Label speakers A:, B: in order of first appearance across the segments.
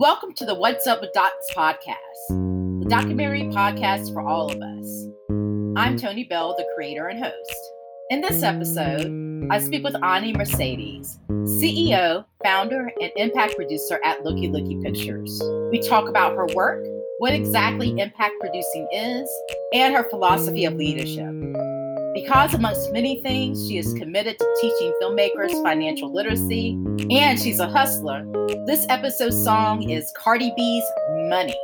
A: Welcome to the What's Up with Docs podcast, the documentary podcast for all of us. I'm Toni Bell, the creator and host. In this episode, I speak with Ani Mercedes, CEO, founder, and impact producer at Looky Looky Pictures. We talk about her work, what exactly impact producing is, and her philosophy of leadership. Because, amongst many things, she is committed to teaching filmmakers financial literacy and she's a hustler, this episode's song is Cardi B's Money.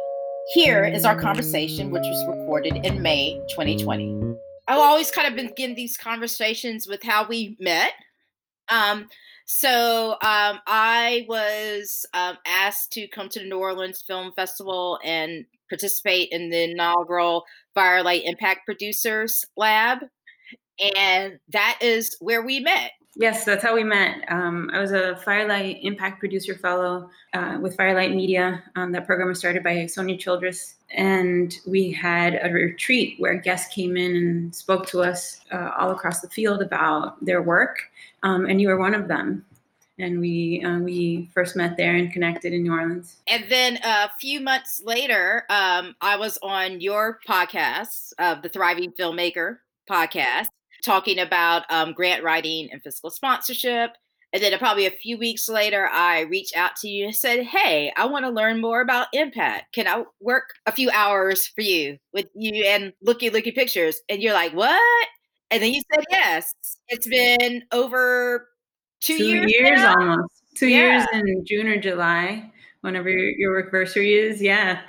A: Here is our conversation, which was recorded in May 2020. I've always kind of begin these conversations with how we met. Um, so um, I was um, asked to come to the New Orleans Film Festival and participate in the inaugural Firelight Impact Producers Lab and that is where we met.
B: Yes, that's how we met. Um, I was a Firelight Impact Producer Fellow uh, with Firelight Media. Um, that program was started by Sonya Childress. And we had a retreat where guests came in and spoke to us uh, all across the field about their work. Um, and you were one of them. And we uh, we first met there and connected in New Orleans.
A: And then a few months later, um, I was on your podcast, uh, the Thriving Filmmaker podcast talking about um, grant writing and fiscal sponsorship. And then probably a few weeks later, I reached out to you and said, Hey, I want to learn more about impact. Can I work a few hours for you with you and looky, looky pictures? And you're like, What? And then you said yes. It's been over two,
B: two
A: years.
B: years almost. Two yeah. years in June or July, whenever your, your anniversary is. Yeah.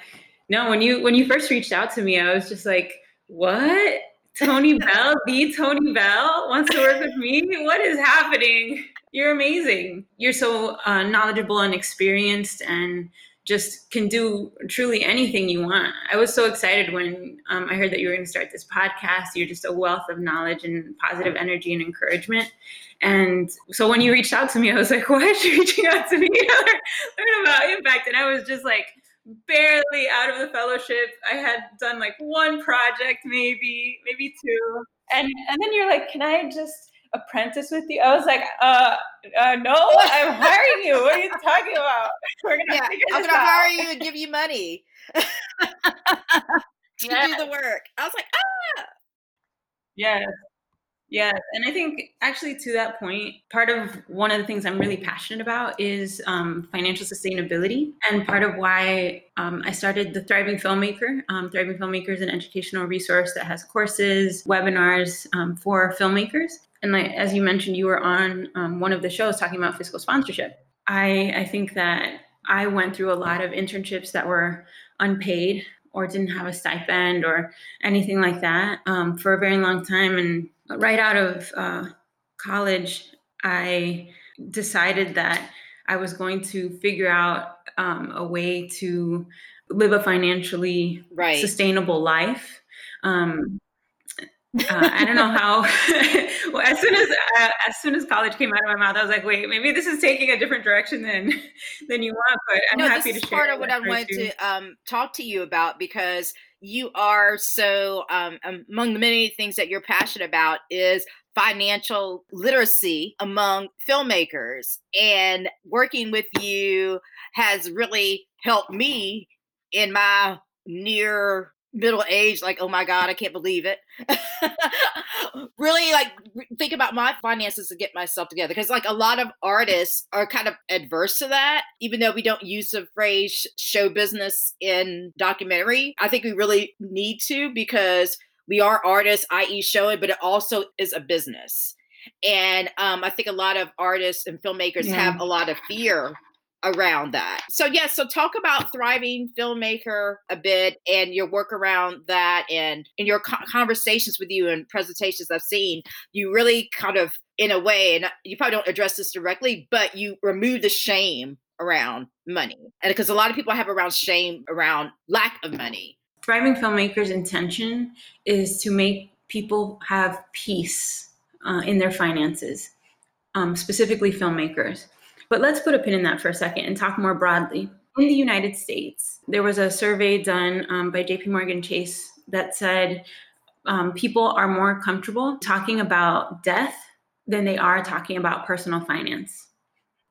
B: No, when you when you first reached out to me, I was just like, What? Toni Bell, the Toni Bell wants to work with me. What is happening? You're amazing. You're so uh, knowledgeable and experienced and just can do truly anything you want. I was so excited when um, I heard that you were going to start this podcast. You're just a wealth of knowledge and positive energy and encouragement. And so when you reached out to me, I was like, why is she reaching out to me? Learn about impact. And I was just like, barely out of the fellowship. I had done like one project, maybe, maybe two. And and then you're like, can I just apprentice with you? I was like, uh, uh no, I'm hiring you. What are you talking about?
A: We're gonna yeah, I'm gonna out. hire you and give you money to yeah. do the work. I was like, ah.
B: Yes. Yes, and I think actually to that point, part of one of the things I'm really passionate about is um, financial sustainability, and part of why um, I started the Thriving Filmmaker. Um, Thriving Filmmaker is an educational resource that has courses, webinars um, for filmmakers. And like, as you mentioned, you were on um, one of the shows talking about fiscal sponsorship. I, I think that I went through a lot of internships that were unpaid or didn't have a stipend or anything like that um, for a very long time, and right out of uh, college, I decided that I was going to figure out um, a way to live a financially right. sustainable life. Um, uh, I don't know how. well, as soon as uh, as soon as college came out of my mouth, I was like, "Wait, maybe this is taking a different direction than than you want." But I'm no, happy
A: to
B: share.
A: part of what I wanted to um, talk to you about because you are so um, among the many things that you're passionate about is financial literacy among filmmakers. And working with you has really helped me in my near middle age like oh my god i can't believe it. Really like think about my finances to get myself together because like a lot of artists are kind of adverse to that even though we don't use the phrase show business in documentary. I think we really need to because we are artists i.e showing but it also is a business. And um, i think a lot of artists and filmmakers yeah. have a lot of fear around that. So yes, yeah, so talk about thriving filmmaker a bit and your work around that and in your conversations with you and presentations I've seen, you really kind of in a way and you probably don't address this directly, but you remove the shame around money. And because a lot of people have around shame around lack of money.
B: Thriving filmmakers intention is to make people have peace uh, in their finances, um, specifically filmmakers. But let's put a pin in that for a second and talk more broadly. In the United States, there was a survey done um, by JP Morgan Chase that said um, people are more comfortable talking about death than they are talking about personal finance.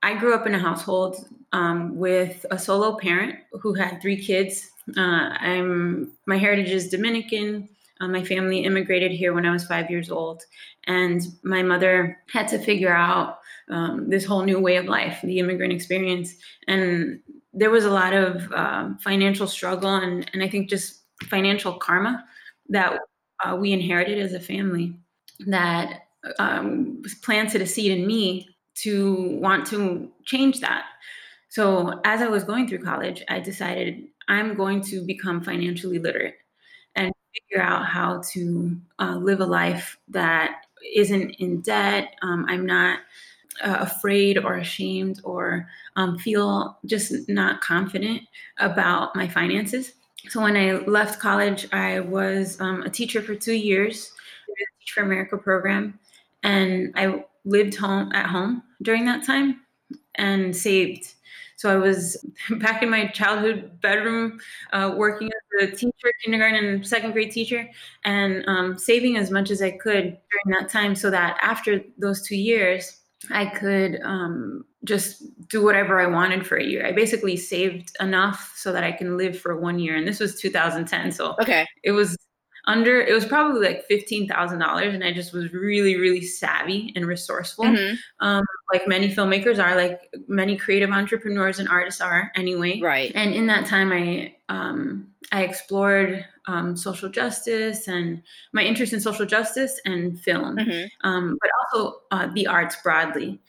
B: I grew up in a household um, with a solo parent who had three kids. Uh, I'm my heritage is Dominican. Uh, my family immigrated here when I was five years old, and my mother had to figure out um, this whole new way of life, the immigrant experience, and there was a lot of um, financial struggle and, and I think just financial karma that uh, we inherited as a family that um, planted a seed in me to want to change that. So as I was going through college, I decided I'm going to become financially literate figure out how to uh, live a life that isn't in debt. Um, I'm not uh, afraid or ashamed or um, feel just not confident about my finances. So when I left college, I was um, a teacher for two years, Teach for America program, and I lived home at home during that time and saved. So I was back in my childhood bedroom, uh, working as a teacher, kindergarten and second grade teacher, and um, saving as much as I could during that time, so that after those two years, I could um, just do whatever I wanted for a year. I basically saved enough so that I can live for one year, and this was 2010. So
A: okay,
B: it was under. It was probably like fifteen thousand dollars, and I just was really, really savvy and resourceful, mm-hmm. um, like many filmmakers are, like many creative entrepreneurs and artists are, anyway.
A: Right.
B: And in that time, I um, I explored um, social justice and my interest in social justice and film, mm-hmm. um, but also uh, the arts broadly.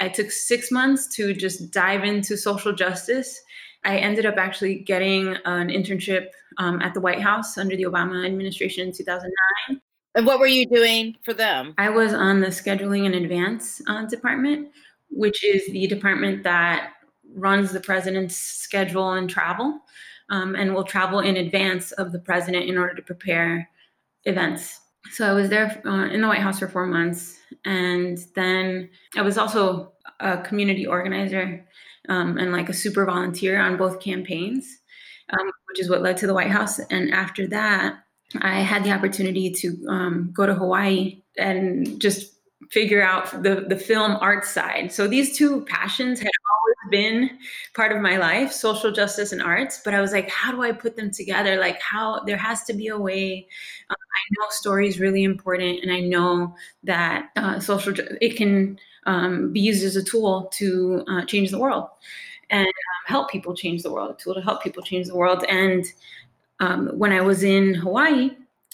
B: I took six months to just dive into social justice. I ended up actually getting an internship um, at the White House under the Obama administration in 2009.
A: And what were you doing for them?
B: I was on the scheduling and advance uh, department, which is the department that runs the president's schedule and travel um, and will travel in advance of the president in order to prepare events. So I was there uh, in the White House for four months, and then I was also a community organizer um, and like a super volunteer on both campaigns, um, which is what led to the White House. And after that, I had the opportunity to um, go to Hawaii and just figure out the the film art side. So these two passions had always been part of my life, social justice and arts, but I was like how do I put them together? Like how there has to be a way um, I know story is really important and I know that uh, social it can um, be used as a tool to uh, change the world and um, help people change the world, a tool to help people change the world and um, when I was in Hawaii,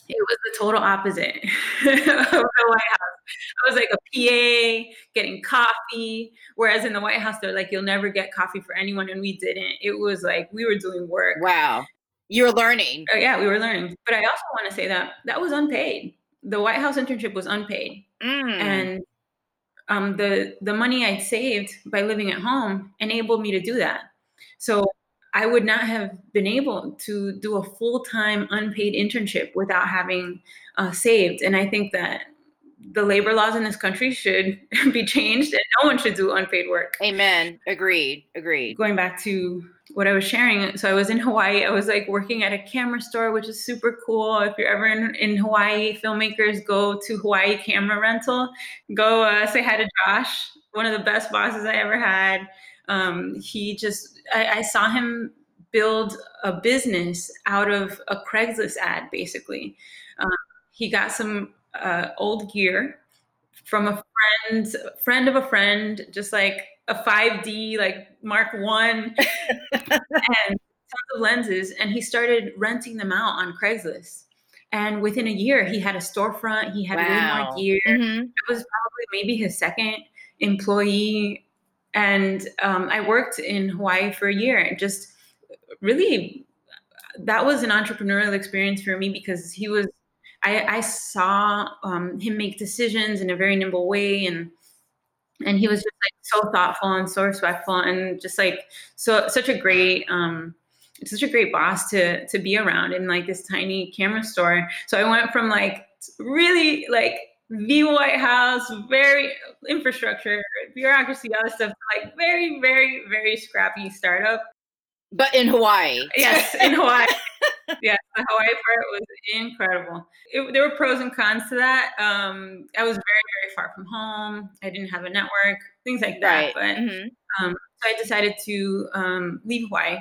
B: it was the total opposite of the White House. I was like a PA getting coffee, whereas in the White House they're like, "You'll never get coffee for anyone," and we didn't. It was like we were doing work.
A: Wow, you were learning.
B: Uh, yeah, we were learning. But I also want to say that that was unpaid. The White House internship was unpaid, mm. and um, the the money I'd saved by living at home enabled me to do that. So I would not have been able to do a full time unpaid internship without having uh, saved. And I think that the labor laws in this country should be changed and no one should do unpaid work.
A: Amen. Agreed. Agreed.
B: Going back to what I was sharing. So I was in Hawaii. I was like working at a camera store, which is super cool. If you're ever in, in Hawaii, filmmakers go to Hawaii Camera Rental. Go uh, say hi to Josh, one of the best bosses I ever had. Um, he just, I, I saw him build a business out of a Craigslist ad, basically. Um, he got some uh, old gear from a friend, friend of a friend, just like a 5D, like Mark One, and tons of lenses, and he started renting them out on Craigslist. And within a year, he had a storefront. He had wow. way more gear. Mm-hmm. It was probably maybe his second employee and um, I worked in Hawaii for a year and just really that was an entrepreneurial experience for me because he was I, I saw um, him make decisions in a very nimble way and and he was just like so thoughtful and so respectful and just like so such a great um such a great boss to to be around in like this tiny camera store so i went from like really like the White House, very infrastructure, bureaucracy, all this stuff, like very, very, very scrappy startup.
A: But in Hawaii.
B: Yes, in Hawaii. yeah, the Hawaii part was incredible. It, there were pros and cons to that. Um, I was very, very far from home. I didn't have a network, things like that. Right. But mm-hmm. um, so I decided to um, leave Hawaii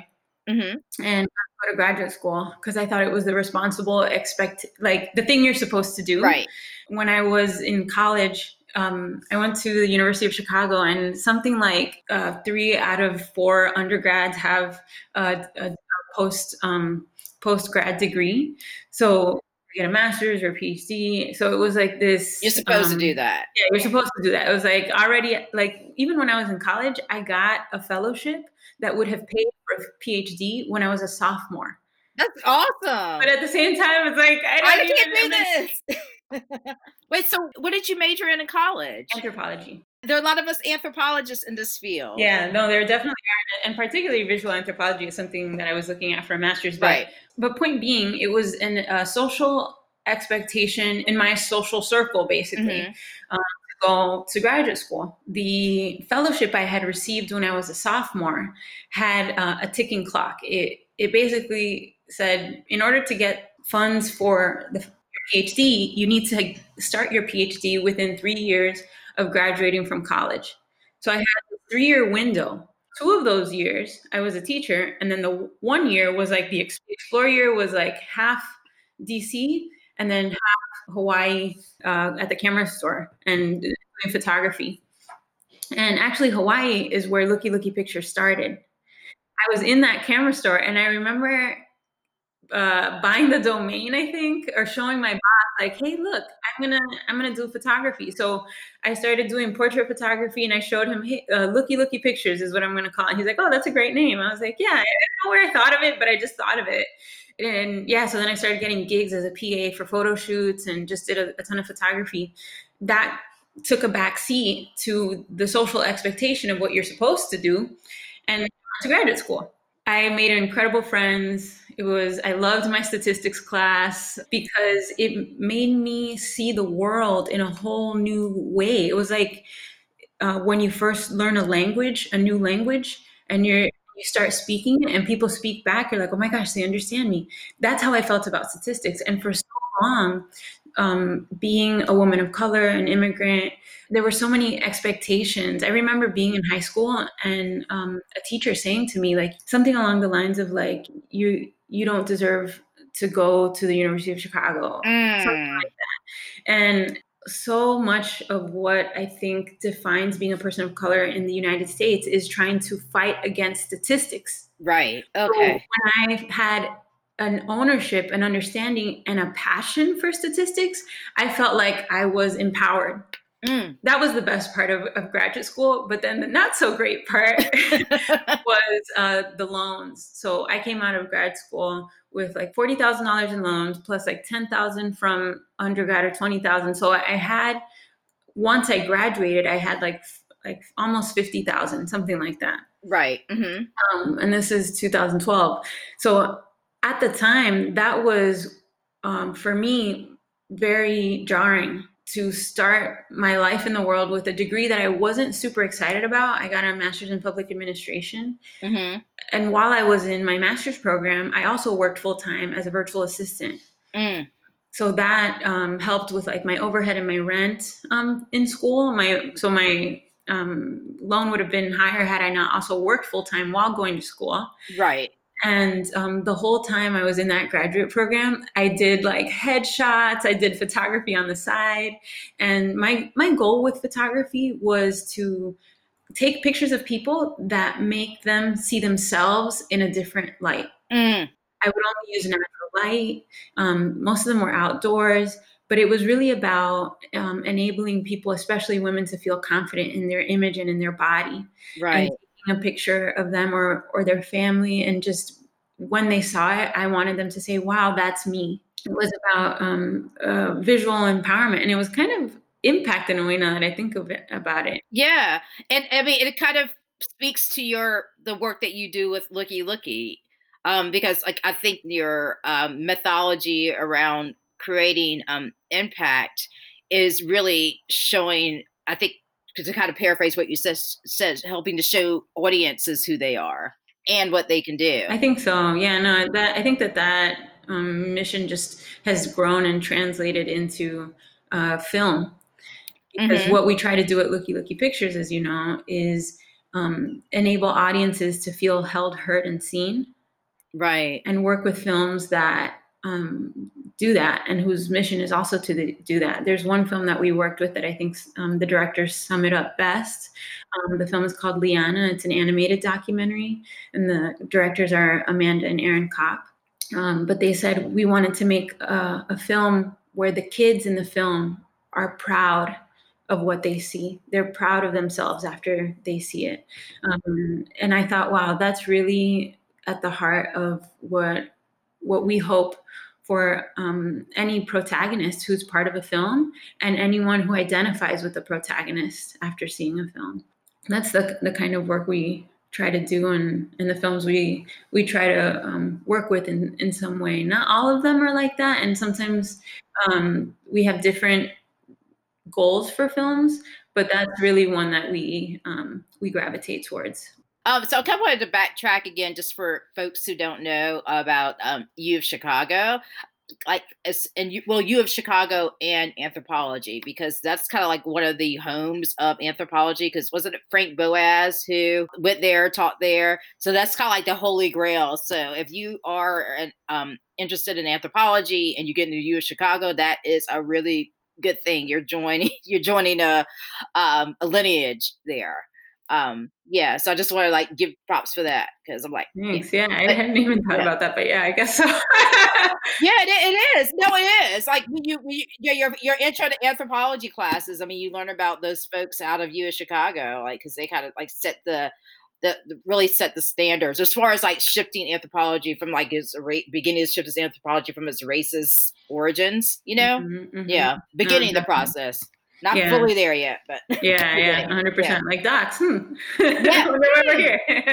B: mm-hmm. and go to graduate school because I thought it was the responsible, expect like the thing you're supposed to do.
A: Right.
B: When I was in college, um, I went to the University of Chicago, and something like uh, three out of four undergrads have a, a post um, post grad degree. So you get a master's or a PhD. So it was like this.
A: You're supposed um, to do that.
B: Yeah, you're supposed to do that. It was like already like even when I was in college, I got a fellowship that would have paid for a PhD when I was a sophomore.
A: That's awesome.
B: But at the same time, it's like I,
A: I can't do this. Wait, so what did you major in in college?
B: Anthropology.
A: There are a lot of us anthropologists in this field.
B: Yeah, no, there definitely are. And particularly visual anthropology is something that I was looking at for a master's. But,
A: right.
B: But point being, it was in a social expectation in my social circle, basically, mm-hmm. um, to go to graduate school. The fellowship I had received when I was a sophomore had uh, a ticking clock. It, it basically said, in order to get funds for the PhD, you need to start your PhD within three years of graduating from college. So I had a three year window. Two of those years, I was a teacher. And then the one year was like the explore year was like half DC and then half Hawaii uh, at the camera store and doing photography. And actually, Hawaii is where Looky Looky Pictures started. I was in that camera store and I remember uh, buying the domain, I think, or showing my boss like, "Hey, look, I'm gonna I'm gonna do photography." So I started doing portrait photography, and I showed him, "Hey, uh, looky looky pictures is what I'm gonna call." it. he's like, "Oh, that's a great name." I was like, "Yeah, I don't know where I thought of it, but I just thought of it." And yeah, so then I started getting gigs as a PA for photo shoots, and just did a, a ton of photography. That took a back seat to the social expectation of what you're supposed to do, and to graduate school. I made incredible friends it was, I loved my statistics class because it made me see the world in a whole new way. It was like uh, when you first learn a language, a new language, and you're you start speaking and people speak back, you're like, oh my gosh, they understand me. That's how I felt about statistics. And for so long, um, being a woman of color, an immigrant, there were so many expectations. I remember being in high school and um, a teacher saying to me, like, something along the lines of, like, you, you don't deserve to go to the University of Chicago, mm. something like that. And so much of what I think defines being a person of color in the United States is trying to fight against statistics.
A: Right. Okay. So
B: when I had an ownership, an understanding, and a passion for statistics, I felt like I was empowered. Mm. That was the best part of, of, graduate school. But then the not so great part was uh, the loans. So I came out of grad school with like forty thousand dollars in loans, plus like ten thousand from undergrad or twenty thousand. So I had once I graduated, I had like like almost fifty thousand, something like that.
A: Right. Mm-hmm.
B: Um, and this is 2012. So at the time, that was um, for me very jarring to start my life in the world with a degree that I wasn't super excited about. I got a master's in public administration. Mm-hmm. And while I was in my master's program, I also worked full time as a virtual assistant. Mm. So that um, helped with like my overhead and my rent um, in school. My so my um, loan would have been higher had I not also worked full time while going to school.
A: Right.
B: And um, the whole time I was in that graduate program, I did like headshots, I did photography on the side. And my, my goal with photography was to take pictures of people that make them see themselves in a different light. Mm. I would only use natural light. Um, most of them were outdoors, but it was really about um, enabling people, especially women, to feel confident in their image and in their body.
A: Right
B: a picture of them or or their family and just when they saw it i wanted them to say wow that's me. It was about um, uh, visual empowerment and it was kind of impact in a way now that i think of it about it.
A: Yeah and i mean it kind of speaks to your the work that you do with looky looky um, because like i think your um, methodology around creating um, impact is really showing i think to kind of paraphrase what you says says helping to show audiences who they are and what they can do
B: i think so yeah no that i think that that um, mission just has grown and translated into uh, film. Because mm-hmm. what we try to do at Looky Looky Pictures, as you know, is um, enable audiences to feel held, heard, and seen.
A: Right.
B: And work with films that um, do that and whose mission is also to the, do that. There's one film that we worked with that I think um, the directors sum it up best. Um, the film is called Liyana. It's an animated documentary, and the directors are Amanda and Aaron Kopp. Um, but they said we wanted to make a, a film where the kids in the film are proud of what they see. They're proud of themselves after they see it. Um, and I thought, wow, that's really at the heart of what what we hope for um, any protagonist who's part of a film and anyone who identifies with the protagonist after seeing a film. That's the, the kind of work we try to do and in the films we we try to um, work with in, in some way not all of them are like that and sometimes um, we have different goals for films but that's really one that we um, we gravitate towards
A: um, so I kind of wanted to backtrack again, just for folks who don't know about um, U of Chicago, like and you, well, U of Chicago and anthropology, because that's kind of like one of the homes of anthropology. Because wasn't it Frank Boas who went there, taught there? So that's kind of like the holy grail. So if you are um, interested in anthropology and you get into U of Chicago, that is a really good thing. You're joining you're joining a um, a lineage there um yeah so i just want to like give props for that because i'm like
B: thanks yeah, yeah i hadn't even thought yeah. about that but yeah i guess so.
A: Yeah it, it is. No it is. Like when you, when you your your intro to anthropology classes i mean you learn about those folks out of U of Chicago like because they kind of like set the the, the, really set the standards as far as like shifting anthropology from like its ra- beginning to shift its anthropology from its racist origins you know? Mm-hmm, mm-hmm. yeah beginning the process not yeah. fully there yet, but
B: yeah, yeah, hundred percent. Like docs. Hmm.
A: yeah,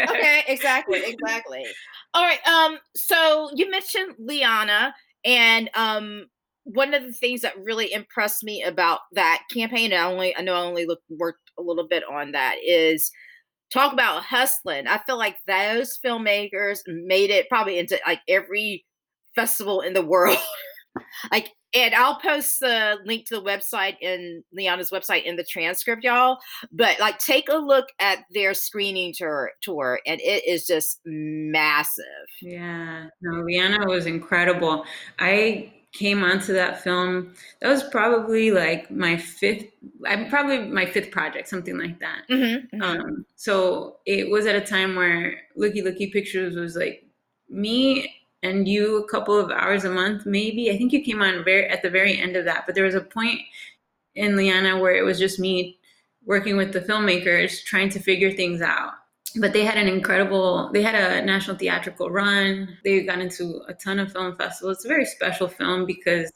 A: okay, exactly, exactly. All right. Um. So you mentioned Liyana, and um, one of the things that really impressed me about that campaign, I only I know I only looked worked a little bit on that is talk about hustling. I feel like those filmmakers made it probably into like every festival in the world. like and I'll post the link to the website in Liyana's website in the transcript, y'all. But like, take a look at their screening tour, tour, and it is just massive.
B: Yeah, no, Liyana was incredible. I came onto that film. That was probably like my fifth. I'm probably my fifth project, something like that. Mm-hmm, mm-hmm. Um, so it was at a time where Looky Looky Pictures was like me and you a couple of hours a month, maybe. I think you came on very at the very end of that, but there was a point in Liyana where it was just me working with the filmmakers trying to figure things out. But they had an incredible, they had a national theatrical run. They got into a ton of film festivals. It's a very special film because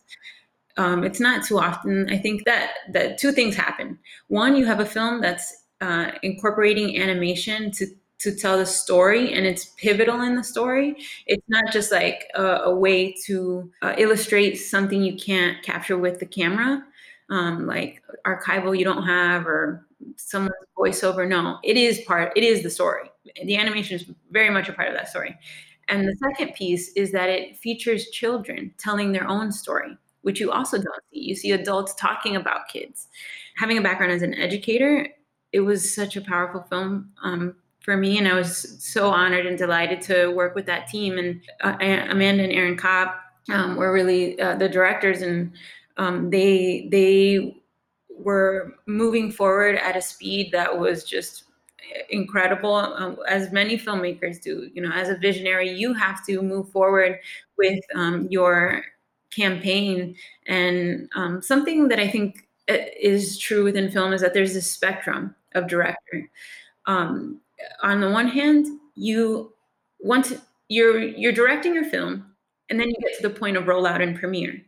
B: um, it's not too often. I think that that two things happen. One, you have a film that's uh, incorporating animation to to tell the story and it's pivotal in the story. It's not just like a, a way to uh, illustrate something you can't capture with the camera, um, like archival you don't have or someone's voiceover. No, it is part, it is the story. The animation is very much a part of that story. And the second piece is that it features children telling their own story, which you also don't see. You see adults talking about kids. Having a background as an educator, it was such a powerful film um, for me and i was so honored and delighted to work with that team. And uh, amanda and aaron Kopp um, were really uh, the directors and um, they they were moving forward at a speed that was just incredible. Um, as many filmmakers do you know as a visionary you have to move forward with um, your campaign. And um, something that i think uh, is true within film is that there's a spectrum of director. Um, on the one hand, you want to, you're you're directing your film, and then you get to the point of rollout and premiere,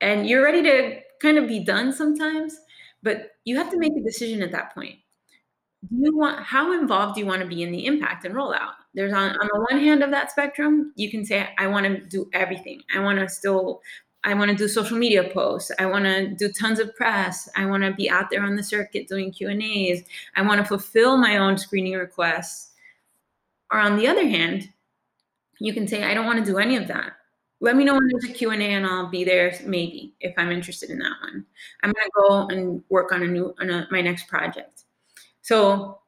B: and you're ready to kind of be done sometimes, but you have to make a decision at that point. Do you want how involved do you want to be in the impact and rollout? There's on on the one hand of that spectrum, you can say I want to do everything. I want to still I want to do social media posts. I want to do tons of press. I want to be out there on the circuit doing Q and A's. I want to fulfill my own screening requests. Or on the other hand, you can say, I don't want to do any of that. let me know when there's a Q&A and I'll be there maybe if I'm interested in that one. I'm going to go and work on a new on a, my next project. So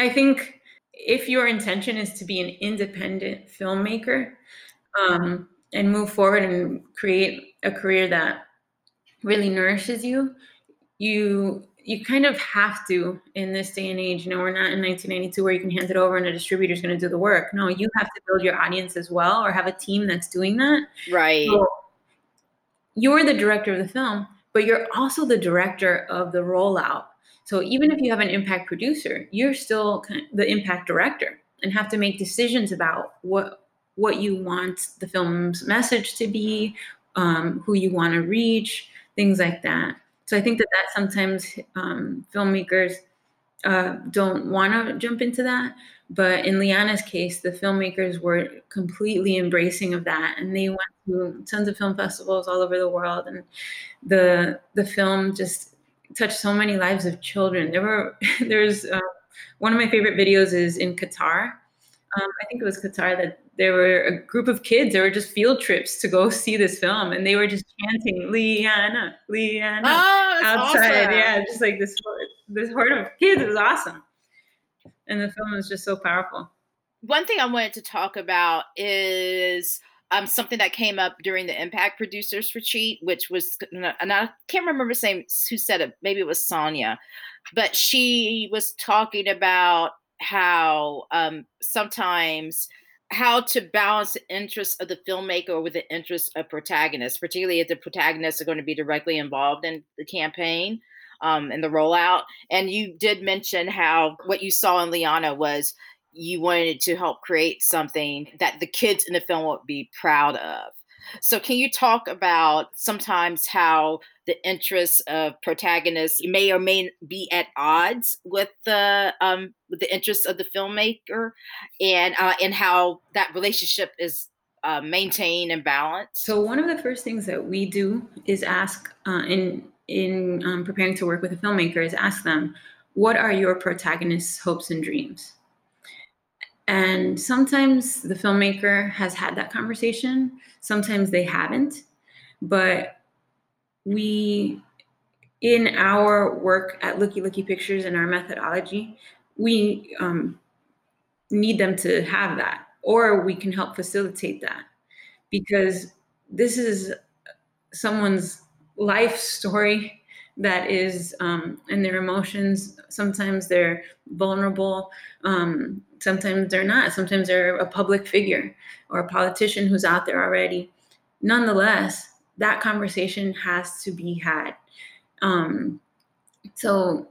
B: I think if your intention is to be an independent filmmaker um, and move forward and create a career that really nourishes you, you you kind of have to in this day and age. You know, we're not in 1992 where you can hand it over and a distributor is going to do the work. No, you have to build your audience as well, or have a team that's doing that.
A: Right.
B: So you're the director of the film, but you're also the director of the rollout. So even if you have an impact producer, you're still the impact director and have to make decisions about what what you want the film's message to be, um, who you want to reach, things like that. So I think that that sometimes um, filmmakers uh, don't want to jump into that. But in Liyana's case, the filmmakers were completely embracing of that, and they went to tons of film festivals all over the world, and the the film just touched so many lives of children. There were there's uh, one of my favorite videos is in Qatar. Um, I think it was Qatar that there were a group of kids. There were just field trips to go see this film, and they were just chanting "Liyana, Liyana"
A: oh,
B: outside.
A: Awesome.
B: Yeah, just like this this horde of kids. It was awesome, and the film was just so powerful.
A: One thing I wanted to talk about is um, something that came up during the Impact Producers Retreat, which was, and I can't remember saying who said it. Maybe it was Sonya, but she was talking about how um, sometimes how to balance the interests of the filmmaker with the interests of protagonists, particularly if the protagonists are going to be directly involved in the campaign um, and the rollout. And you did mention how what you saw in Liyana was you wanted to help create something that the kids in the film would be proud of. So, can you talk about sometimes how the interests of protagonists may or may be at odds with the um, with the interests of the filmmaker, and uh, and how that relationship is uh, maintained and balanced?
B: So, one of the first things that we do is ask uh, in in um, preparing to work with a filmmaker is ask them, what are your protagonists' hopes and dreams? And sometimes the filmmaker has had that conversation, sometimes they haven't. But we, in our work at Looky Looky Pictures and our methodology, we um, need them to have that, or we can help facilitate that. Because this is someone's life story that is um, and their emotions sometimes they're vulnerable um, sometimes they're not. Sometimes they're a public figure or a politician who's out there already. Nonetheless that conversation has to be had. Um, so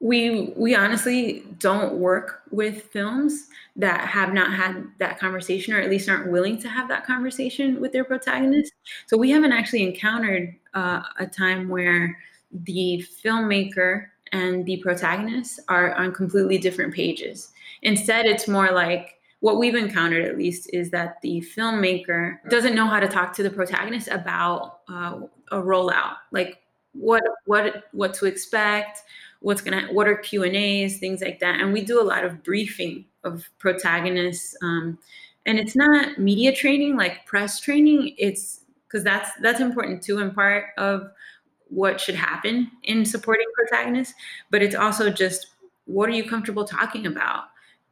B: we we honestly don't work with films that have not had that conversation or at least aren't willing to have that conversation with their protagonist. So we haven't actually encountered uh, a time where the filmmaker and the protagonist are on completely different pages. Instead it's more like what we've encountered at least is that the filmmaker doesn't know how to talk to the protagonist about uh, a rollout. Like what what what to expect what's gonna what are q and a's things like that. And we do a lot of briefing of protagonists um, and it's not media training like press training. It's because that's that's important too and part of what should happen in supporting protagonists but it's also just what are you comfortable talking about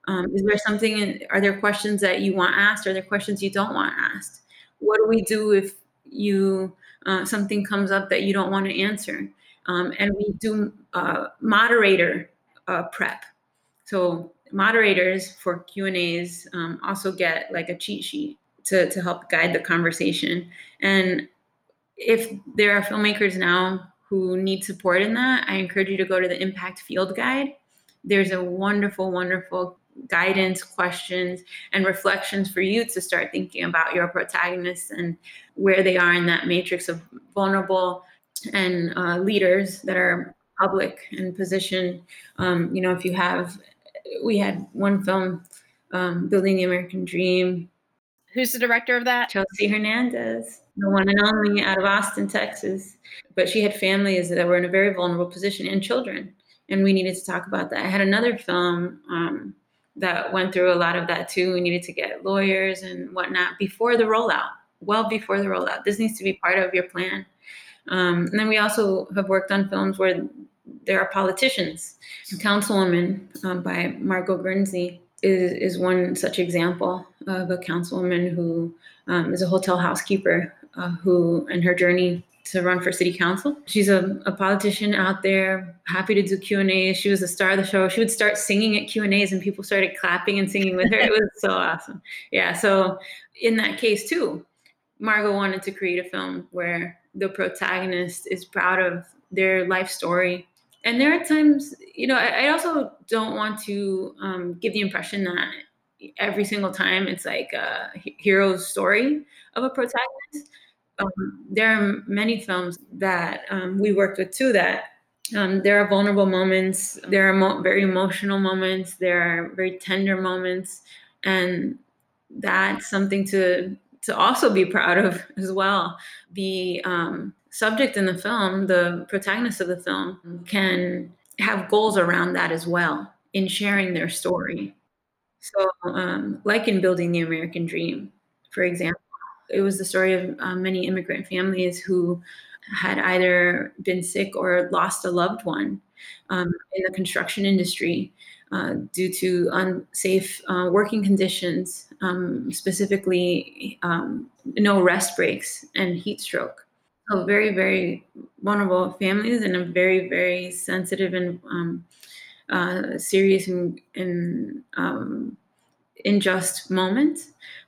B: um, is there something in, are there questions that you want asked are there questions you don't want asked what do we do if you uh, something comes up that you don't want to answer um, and we do uh, moderator uh, prep. So moderators for Q and A's um, also get like a cheat sheet to to help guide the conversation. And if there are filmmakers now who need support in that, I encourage you to go to the Impact Field Guide. There's a wonderful, wonderful guidance, questions, and reflections for you to start thinking about your protagonists and where they are in that matrix of vulnerable and uh, leaders that are public and position. Um, you know, if you have, we had one film, um, Building the American Dream.
A: Who's the director of that?
B: Chelsea Hernandez, the one and only out of Austin, Texas. But she had families that were in a very vulnerable position and children. And we needed to talk about that. I had another film, um, that went through a lot of that too. We needed to get lawyers and whatnot before the rollout, well before the rollout. This needs to be part of your plan. Um, and then we also have worked on films where there are politicians. Councilwoman um, by Margot Guernsey is, is one such example of a councilwoman who um, is a hotel housekeeper uh, who, in her journey to run for city council. She's a, a politician out there, happy to do Q and A. She was the star of the show. She would start singing at Q and A's, and people started clapping and singing with her. it was so awesome. Yeah. So in that case too, Margot wanted to create a film where the protagonist is proud of their life story. And there are times, you know, I, I also don't want to um, give the impression that every single time it's like a hero's story of a protagonist um, there are many films that um, we worked with too that um, there are vulnerable moments, there are mo- very emotional moments, there are very tender moments, and that's something to to also be proud of as well. The um, subject in the film, the protagonist of the film, can have goals around that as well in sharing their story. So, um, like in building the American Dream, for example it was the story of um, many immigrant families who had either been sick or lost a loved one um, in the construction industry uh, due to unsafe uh, working conditions, um, specifically um, no rest breaks and heat stroke. So very, very vulnerable families in a very, very sensitive and um, uh, serious and, and um, unjust moment.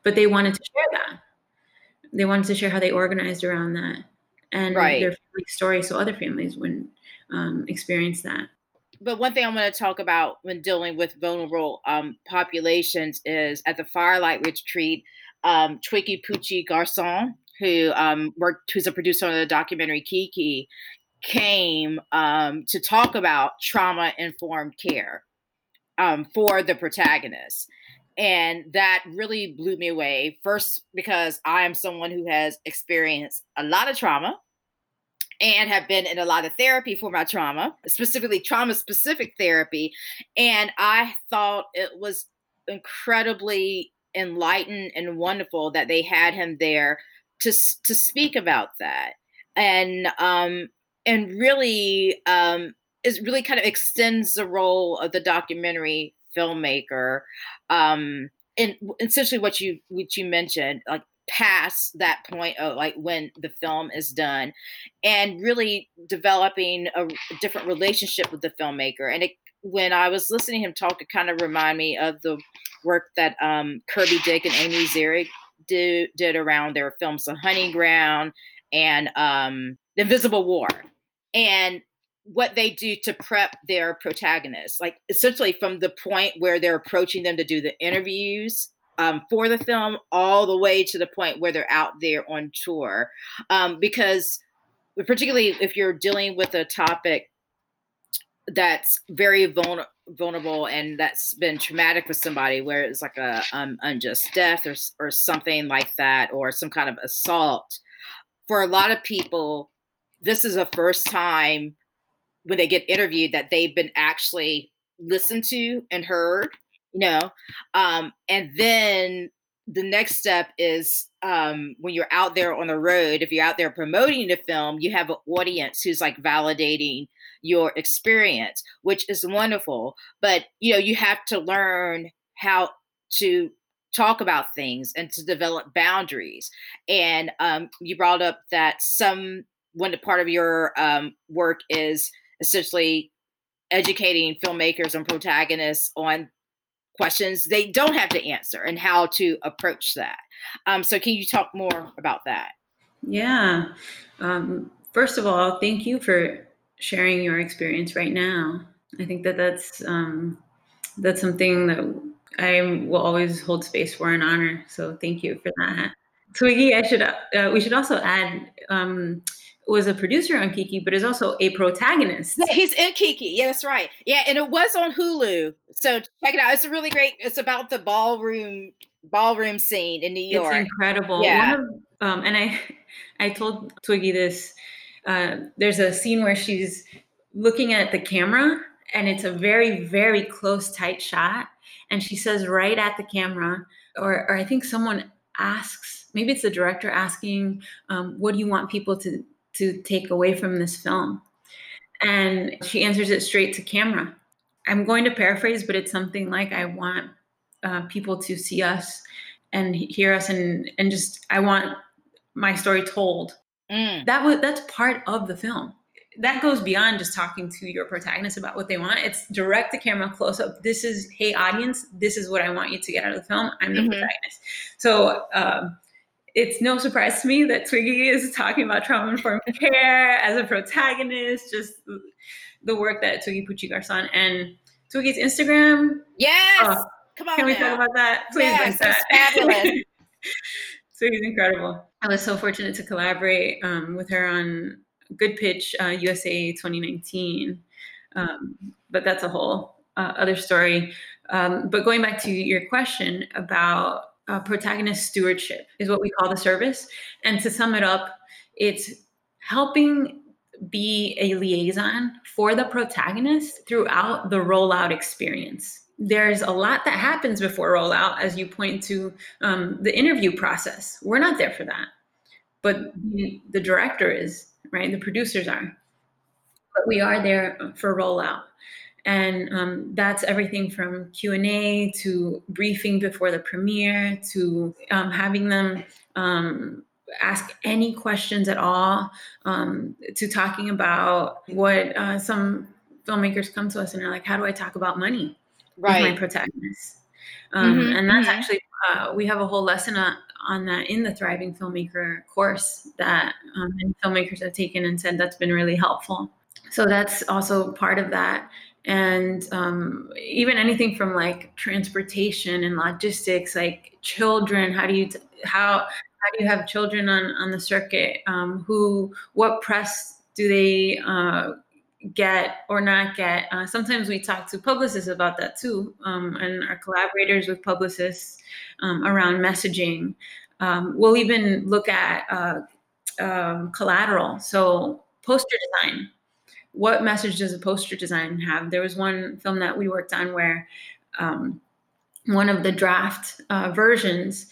B: But they wanted to share that they wanted to share how they organized around that and right. their family story so other families wouldn't um, experience that.
A: But one thing I'm going to talk about when dealing with vulnerable um, populations is at the Firelight Retreat, um, Twiggy Pucci Garçon, who um, worked, who's a producer on the documentary Kiki, came um, to talk about trauma informed care um, for the protagonist. And that really blew me away. First, because I am someone who has experienced a lot of trauma and have been in a lot of therapy for my trauma, specifically trauma specific therapy. And I thought it was incredibly enlightened and wonderful that they had him there to to speak about that and um and really um is really kind of extends the role of the documentary filmmaker um and essentially what you what you mentioned like past that point of like when the film is done and really developing a different relationship with the filmmaker. And it when i was listening to him talk it kind of reminded me of the work that um, kirby dick and amy ziering do, did around their films the hunting ground and um, the invisible war. And what they do to prep their protagonists, like essentially from the point where they're approaching them to do the interviews um, for the film, all the way to the point where they're out there on tour. Um, because, particularly if you're dealing with a topic that's very vulnerable vulnerable and that's been traumatic for somebody where it's like a um, unjust death or, or something like that or some kind of assault for a lot of people this is a first time when they get interviewed that they've been actually listened to and heard you know? Um, and then the next step is um, when you're out there on the road if you're out there promoting the film you have an audience who's like validating your experience which is wonderful but you know you have to learn how to talk about things and to develop boundaries and um, you brought up that some one part of your um, work is essentially educating filmmakers and protagonists on questions they don't have to answer and how to approach that. Um, so, can you talk more about that?
B: Yeah. Um, first of all, thank you for sharing your experience right now. I think that that's um, that's something that I will always hold space for and honor. So, thank you for that. Twiggy, I should uh, we should also add um, was a producer on Kiki, but is also a protagonist.
A: Yeah, he's in Kiki. Yeah, that's right. Yeah, and it was on Hulu. So check it out. It's a really great. It's about the ballroom ballroom scene in New York.
B: It's incredible. Yeah. Of, um, and I, I told Twiggy this. Uh, there's a scene where she's looking at the camera, and it's a very, very close, tight shot. and she says right at the camera, or, or I think someone asks, maybe it's the director asking, um, "What do you want people to to take away from this film?" And she answers it straight to camera. I'm going to paraphrase, but it's something like, "I want uh, people to see us and hear us, and and just I want my story told." Mm. That was that's part of the film that goes beyond just talking to your protagonist about what they want. It's direct the camera close up. This is, hey, audience, this is what I want you to get out of the film. I'm the mm-hmm. protagonist. So um, it's no surprise to me that Twiggy is talking about trauma informed care as a protagonist, just the work that Twiggy Pucci Garçon and Twiggy's Instagram.
A: Yes. Uh, Come on.
B: Can we talk about that? Please yes, that. fabulous. Twiggy's incredible. I was so fortunate to collaborate um, with her on Good Pitch uh, USA 2019. Um, but that's a whole uh, other story. Um, but going back to your question about uh, protagonist stewardship is what we call the service. And to sum it up, it's helping be a liaison for the protagonist throughout the rollout experience. There's a lot that happens before rollout, as you point to um, the interview process. We're not there for that, but the, the director is right? The producers are. But we are there for rollout. And um, that's everything from Q&A to briefing before the premiere to um, having them um, ask any questions at all um, to talking about what uh, some filmmakers come to us and are like, how do I talk about money right. with my protagonists? Um, mm-hmm, and that's mm-hmm. actually uh, we have a whole lesson on, on that in the Thriving Filmmaker course that um, filmmakers have taken and said that's been really helpful. So that's also part of that. And um, even anything from like transportation and logistics, like children, how do you, t- how, how do you have children on, on the circuit? Um, who, what press do they uh, get or not get. Uh, sometimes we talk to publicists about that too, um, and our collaborators with publicists um, around messaging. Um, we'll even look at uh, um, collateral, so poster design. What message does a poster design have? There was one film that we worked on where um, one of the draft uh, versions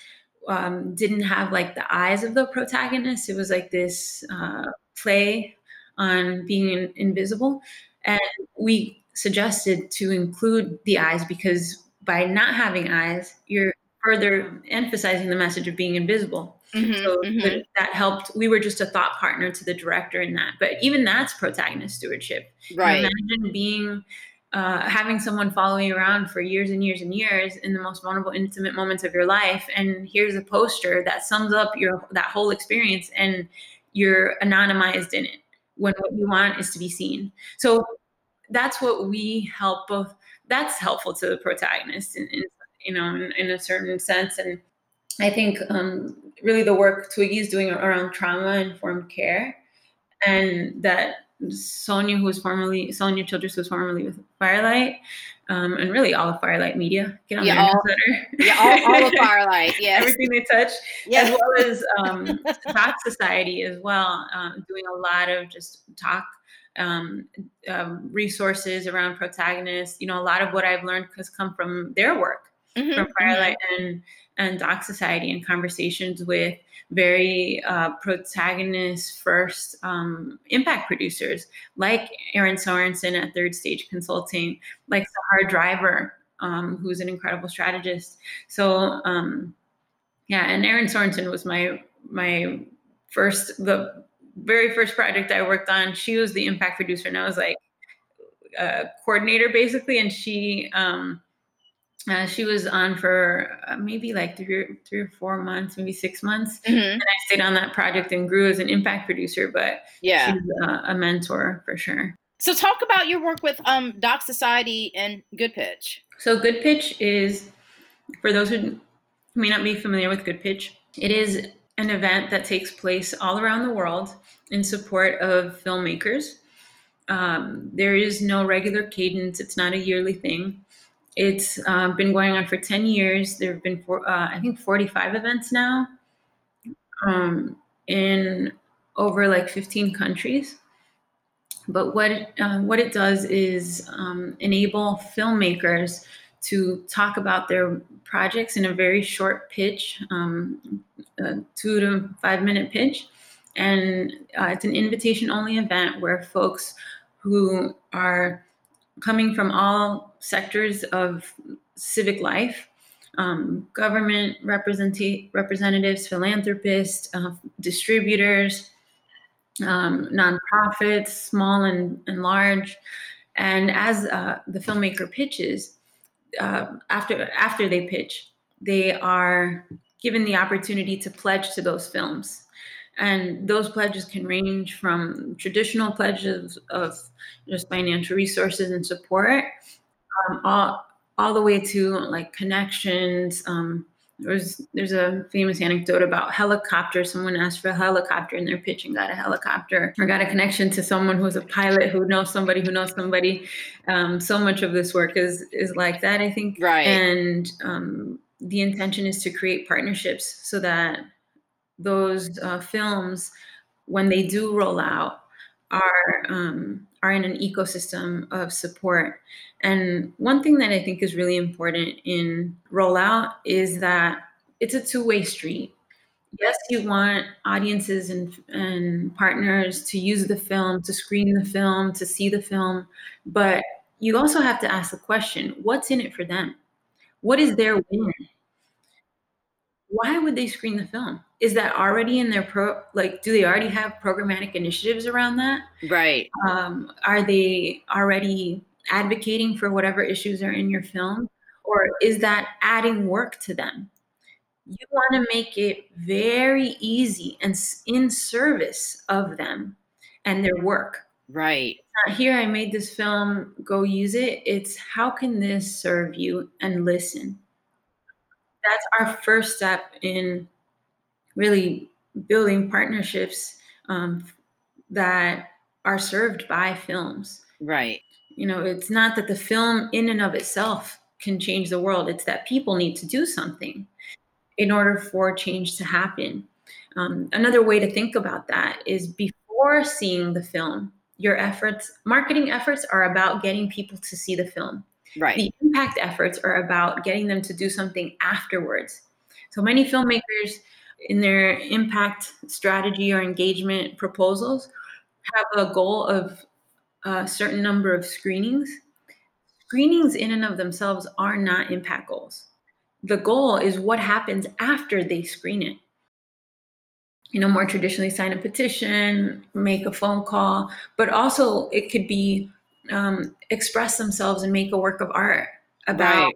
B: um, didn't have like the eyes of the protagonist. It was like this uh, play on being invisible. And we suggested to include the eyes because by not having eyes, you're further emphasizing the message of being invisible. Mm-hmm, so mm-hmm. that helped. We were just a thought partner to the director in that. But even that's protagonist stewardship.
A: Right.
B: Imagine being uh, having someone follow you around for years and years and years in the most vulnerable, intimate moments of your life, and here's a poster that sums up your that whole experience, and you're anonymized in it when what you want is to be seen. So that's what we help both. That's helpful to the protagonist, in, in you know, in, in, a certain sense. And I think um, really the work Twiggy is doing around trauma informed care, and that Sonya, who was formerly Sonya Childress, who was formerly with Firelight, um, and really all of Firelight Media. Get on
A: yeah, all, newsletter. Yeah, all, all of Firelight. Yes.
B: Everything they touch, yes. as well as um, Doc Society as well, um, doing a lot of just talk um, um, resources around protagonists. You know, a lot of what I've learned has come from their work, mm-hmm, from Firelight mm-hmm. and and Doc Society, and conversations with very uh, protagonist first um, impact producers like Erin Sorensen at Third Stage Consulting, like Sahar Driver, um, who's an incredible strategist. So um, yeah, and Erin Sorensen was my my first the very first project I worked on. She was the impact producer, and I was like a coordinator basically, and she um, uh, she was on for uh, maybe like three or, three or four months, maybe six months. Mm-hmm. And I stayed on that project and grew as an impact producer, but
A: yeah,
B: she's uh, a mentor for sure.
A: So talk about your work with um, Doc Society and Good Pitch.
B: So Good Pitch is, for those who may not be familiar with Good Pitch, it is an event that takes place all around the world in support of filmmakers. Um, there is no regular cadence; it's not a yearly thing it's uh, been going on for 10 years. There have been, four, uh, I think, 45 events now um, in over like 15 countries. But what uh, what it does is um, enable filmmakers to talk about their projects in a very short pitch, um, two to five minute pitch. And uh, it's an invitation only event where folks who are coming from all sectors of civic life um, government representatives, philanthropists, uh, distributors, um, nonprofits, small and, and large. And as uh, the filmmaker pitches, uh, after after they pitch, they are given the opportunity to pledge to those films. And those pledges can range from traditional pledges of just financial resources and support, um, all, all the way to like connections. Um, there's there's a famous anecdote about helicopter. Someone asked for a helicopter in their pitch and got a helicopter, or got a connection to someone who's a pilot who knows somebody who knows somebody. Um, so much of this work is is like that, I think.
A: Right.
B: And um, the intention is to create partnerships so that those uh, films, when they do roll out, are um, are in an ecosystem of support. And one thing that I think is really important in rollout is that it's a two-way street. Yes, you want audiences and, and partners to use the film, to screen the film, to see the film, but you also have to ask the question what's in it for them? What is their win? Why would they screen the film? Is that already in their pro like do they already have programmatic initiatives around that?
A: Right.
B: Um, are they already advocating for whatever issues are in your film? Or is that adding work to them? You want to make it very easy and in service of them and their work.
A: Right.
B: Here i made this film go use it. It's how can this serve you and listen? That's our first step in really building partnerships um, that are served by films.
A: Right.
B: You know, it's not that the film in and of itself can change the world, it's that people need to do something in order for change to happen. Um, another way to think about that is before seeing the film, your efforts, marketing efforts are about getting people to see the film.
A: Right.
B: The impact efforts are about getting them to do something afterwards. So many filmmakers in their impact strategy or engagement proposals have a goal of a certain number of screenings. Screenings in and of themselves are not impact goals. The goal is what happens after they screen it. You know, more traditionally sign a petition, make a phone call, but also it could be um, express themselves and make a work of art about right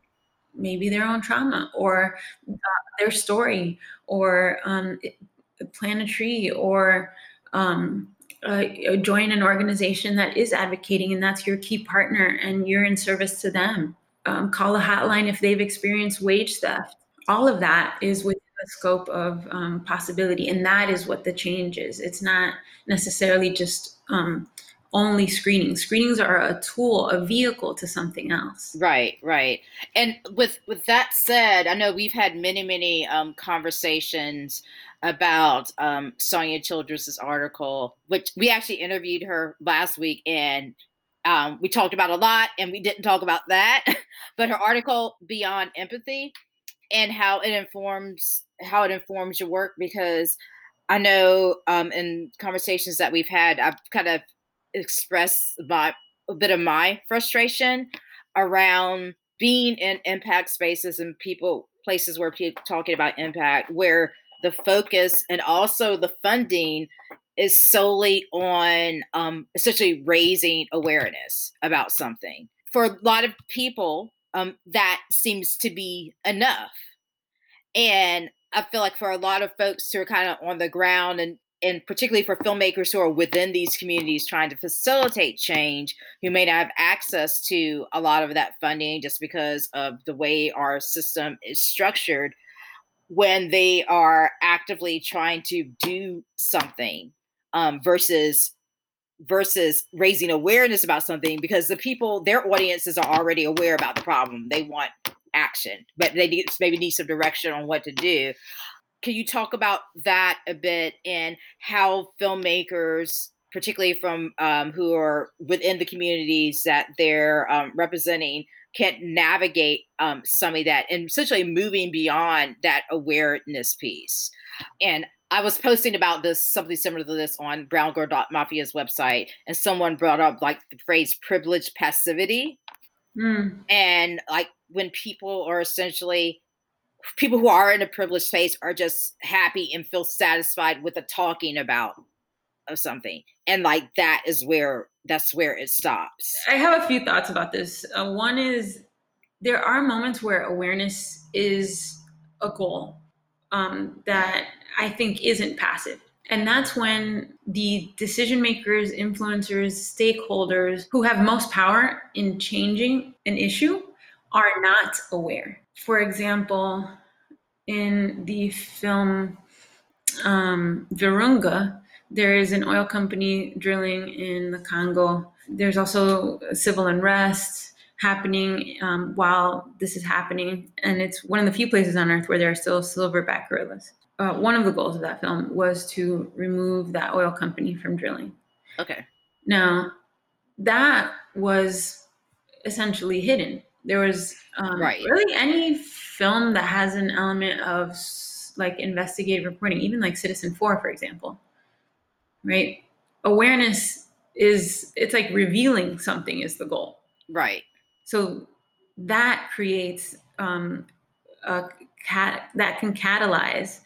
B: maybe their own trauma or uh, their story or um, plant a tree or um, uh, join an organization that is advocating and that's your key partner and you're in service to them. Um, call a hotline if they've experienced wage theft. All of that is within the scope of um, possibility, and that is what the change is. It's not necessarily just um, only screenings. Screenings are a tool, a vehicle to something else.
A: Right, right. And with with that said, I know we've had many, many um, conversations about um, Sonya Childress's article, which we actually interviewed her last week, and um, we talked about a lot, and we didn't talk about that. but her article, Beyond Empathy, and how it informs how it informs your work, because I know um, in conversations that we've had, I've kind of express my a bit of my frustration around being in impact spaces and people places where people talking about impact where the focus and also the funding is solely on um, essentially raising awareness about something. For a lot of people um, that seems to be enough. And i feel like for a lot of folks who are kind of on the ground and and particularly for filmmakers who are within these communities trying to facilitate change who may not have access to a lot of that funding just because of the way our system is structured when they are actively trying to do something um, versus versus raising awareness about something because the people their audiences are already aware about the problem. They want action but they need, maybe need some direction on what to do can you talk about that a bit and how filmmakers particularly from um, who are within the communities that they're um, representing can navigate um, some of that and essentially moving beyond that awareness piece. And I was posting about this, something similar to this on Brown Girl Mafia's website, and someone brought up like the phrase privileged passivity. Mm. And like when people are essentially people who are in a privileged space are just happy and feel satisfied with the talking about of something. And like that is where that's where it stops.
B: I have a few thoughts about this. Uh, one is there are moments where awareness is a goal um, that i think isn't passive. And that's when the decision makers influencers stakeholders who have most power in changing an issue are not aware for example in the film um, virunga there is an oil company drilling in the Congo. There's also civil unrest happening um, while this is happening. And it's one of the few places on earth where there are still silverback gorillas. Uh, one of the goals of that film was to remove that oil company from drilling.
A: Okay.
B: Now, that was essentially hidden. There was um, right. really any film that has an element of like investigative reporting, even like Citizenfour, for example right? Awareness is it's like revealing something is the goal.
A: Right.
B: So that creates um, a cat that can catalyze,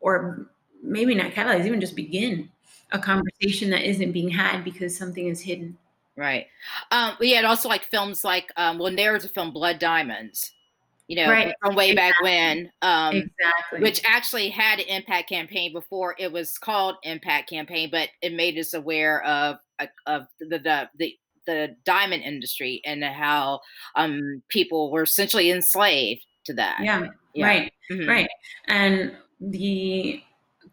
B: or maybe not catalyze, even just begin a conversation that isn't being had because something is hidden.
A: Right. Um, yeah, had also like films like um, well, there's a film Blood Diamonds you know, right. from way exactly. back when. Um, exactly. Which actually had an impact campaign before it was called Impact Campaign, but it made us aware of uh, of the the the, the diamond industry and how um, people were essentially enslaved to that.
B: Yeah. yeah. Right. Mm-hmm. Right. And the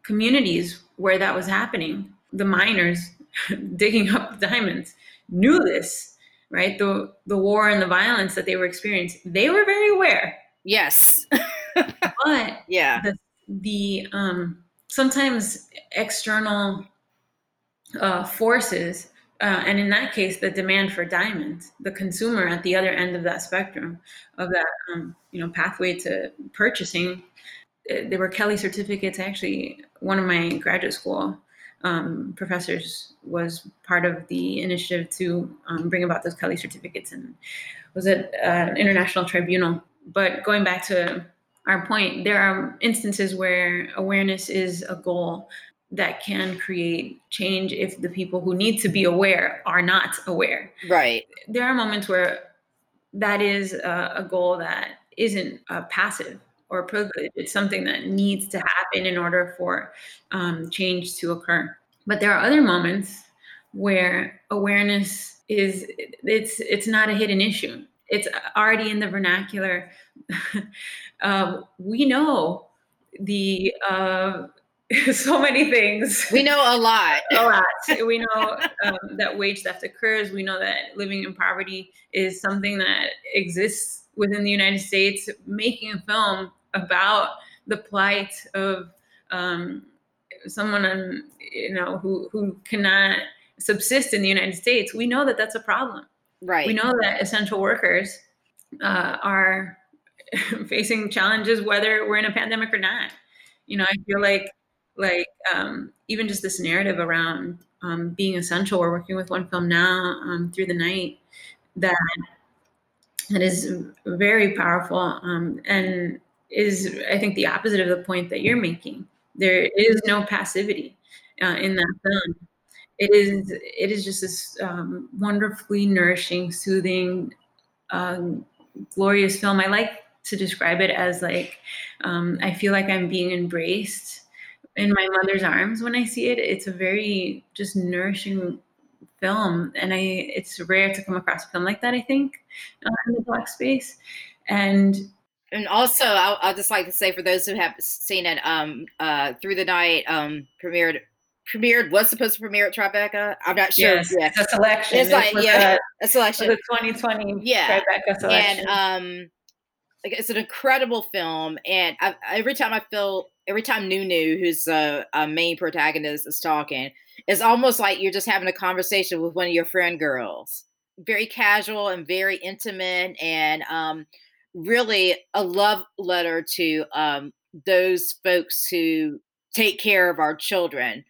B: communities where that was happening, the miners digging up diamonds knew this right? The the war and the violence that they were experiencing, they were very aware.
A: Yes.
B: but
A: yeah,
B: the, the um, sometimes external uh, forces, uh, and in that case, the demand for diamonds, the consumer at the other end of that spectrum of that um, you know pathway to purchasing. Eh, there were Kelly certificates. Actually, one of my graduate school um, professors was part of the initiative to um, bring about those Kelly certificates and was at an uh, international tribunal. But going back to our point, there are instances where awareness is a goal that can create change if the people who need to be aware are not aware.
A: Right.
B: There are moments where that is a, a goal that isn't uh, passive or privilege. It's something that needs to happen in order for um, change to occur. But there are other moments where awareness is it's it's not a hidden issue. It's already in the vernacular. uh, we know the uh, so many things.
A: We know a lot.
B: a lot. We know um, that wage theft occurs. We know that living in poverty is something that exists within the United States. Making a film about the plight of um, someone you know who who cannot subsist in the United States, we know that that's a problem.
A: Right.
B: We know that essential workers uh, are facing challenges whether we're in a pandemic or not. You know, I feel like like um, even just this narrative around um, being essential. We're working with one film now um, through the night that that is very powerful um, and is I think the opposite of the point that you're making. There is no passivity uh, in that film. It is it is just this um, wonderfully nourishing, soothing, um, glorious film. I like to describe it as like um, I feel like I'm being embraced in my mother's arms when I see it. It's a very just nourishing film, and I it's rare to come across a film like that. I think uh, in the black space, and
A: and also I'll, I'll, just like to say for those who have seen it um uh through the night um premiered premiered was supposed to premiere at Tribeca. I'm not sure.
B: Yes, yeah. it's a selection.
A: It's like yeah, a, a selection.
B: The 2020
A: yeah.
B: Tribeca
A: selection. And um, like it's an incredible film, and I, every time I feel, every time Nunu, who's a, a main protagonist, is talking, it's almost like you're just having a conversation with one of your friend girls very casual and very intimate, and um, really a love letter to um, those folks who take care of our children.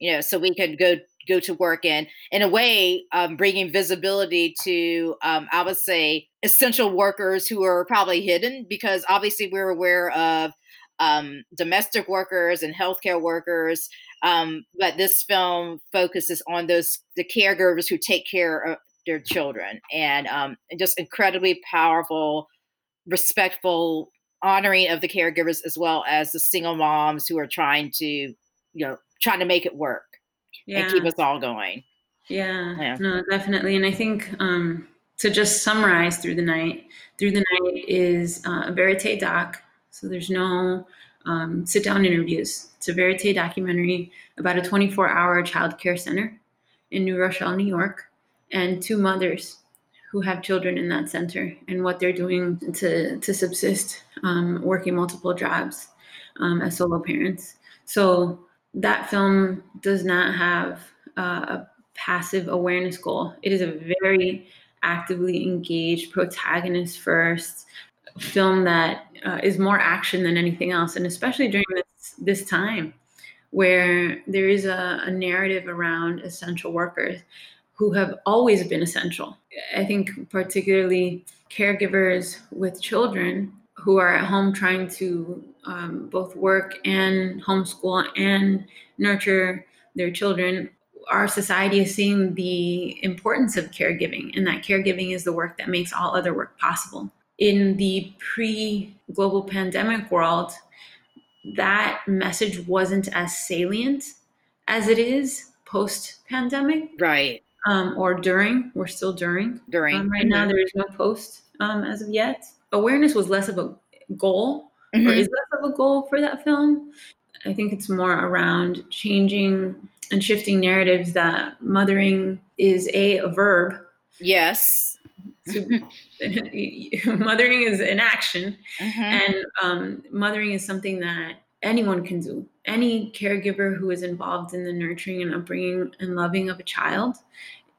A: You know, so we can go go to work and in a way um, bringing visibility to um, i would say essential workers who are probably hidden because obviously we're aware of um, domestic workers and healthcare workers um, but this film focuses on those the caregivers who take care of their children and, um, and just incredibly powerful respectful honoring of the caregivers as well as the single moms who are trying to you know trying to make it work yeah. and keep us all going.
B: Yeah, yeah, no, definitely. And I think um, to just summarize through the night, through the night is uh, a verite doc. So there's no um, sit down interviews. It's a verite documentary about a 24 hour child care center in New Rochelle, New York, and two mothers who have children in that center and what they're doing to, to subsist, um, working multiple jobs um, as solo parents. So that film does not have uh, a passive awareness goal. It is a very actively engaged, protagonist first film that uh, is more action than anything else, and especially during this this time where there is a, a narrative around essential workers who have always been essential. I think particularly caregivers with children who are at home trying to um, both work and homeschool and nurture their children our society is seeing the importance of caregiving and that caregiving is the work that makes all other work possible. In the pre-global pandemic world that message wasn't as salient as it is post-pandemic.
A: Right
B: um, or during we're still during
A: during
B: um, right mm-hmm. now there is no post um, as of yet awareness was less of a goal mm-hmm. or is less of a goal for that film. I think it's more around changing and shifting narratives that mothering is a, a verb.
A: Yes.
B: mothering is an action, mm-hmm. and um, mothering is something that anyone can do. Any caregiver who is involved in the nurturing and upbringing and loving of a child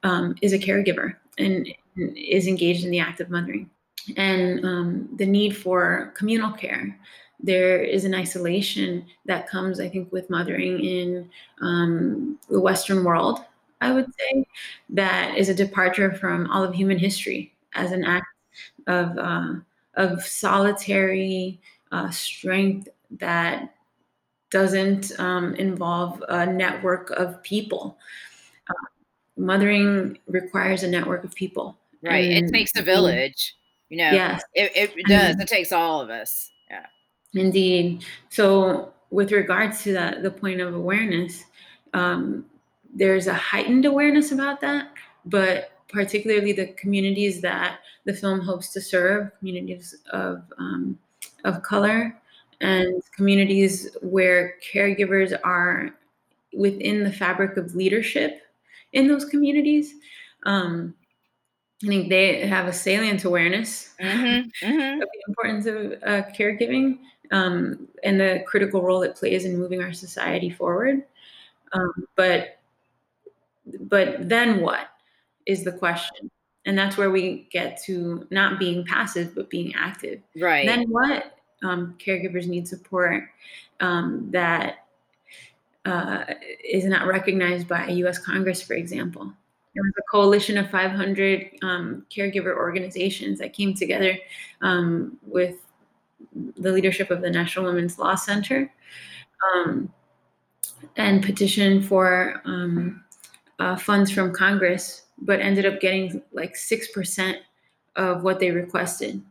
B: um, is a caregiver and is engaged in the act of mothering and um, the need for communal care. There is an isolation that comes, I think, with mothering in um, the Western world, I would say, that is a departure from all of human history as an act of, uh, of solitary uh, strength that doesn't um, involve a network of people. Uh, mothering requires a network of people.
A: Right. And it takes a village. You know, yes. it, it does. It takes all of us. Yeah.
B: Indeed. So, with regards to that, the point of awareness, um, there's a heightened awareness about that, but particularly the communities that the film hopes to serve, communities of um, of color, and communities where caregivers are within the fabric of leadership in those communities. Um, I think they have a salient awareness mm-hmm, mm-hmm. of the importance of uh, caregiving um, and the critical role it plays in moving our society forward. Um, but but then what is the question? And that's where we get to not being passive but being active.
A: Right.
B: Then what? Um, caregivers need support um, that uh, is not recognized by U.S. Congress, for example. There was a coalition of 500 um, caregiver organizations that came together um, with the leadership of the National Women's Law Center um, and petitioned for um, uh, funds from Congress, but ended up getting like 6% of what they requested.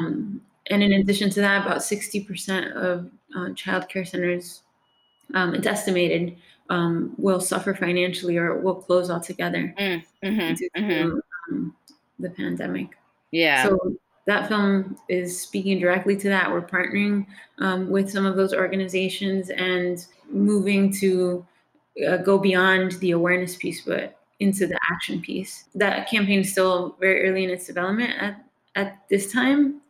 B: Um, and in addition to that, about 60% of uh, child care centers, um, it's estimated, um, will suffer financially or will close altogether mm, mm-hmm, due to mm-hmm. um, the pandemic.
A: Yeah.
B: So that film is speaking directly to that. We're partnering um, with some of those organizations and moving to uh, go beyond the awareness piece, but into the action piece. That campaign is still very early in its development at, at this time,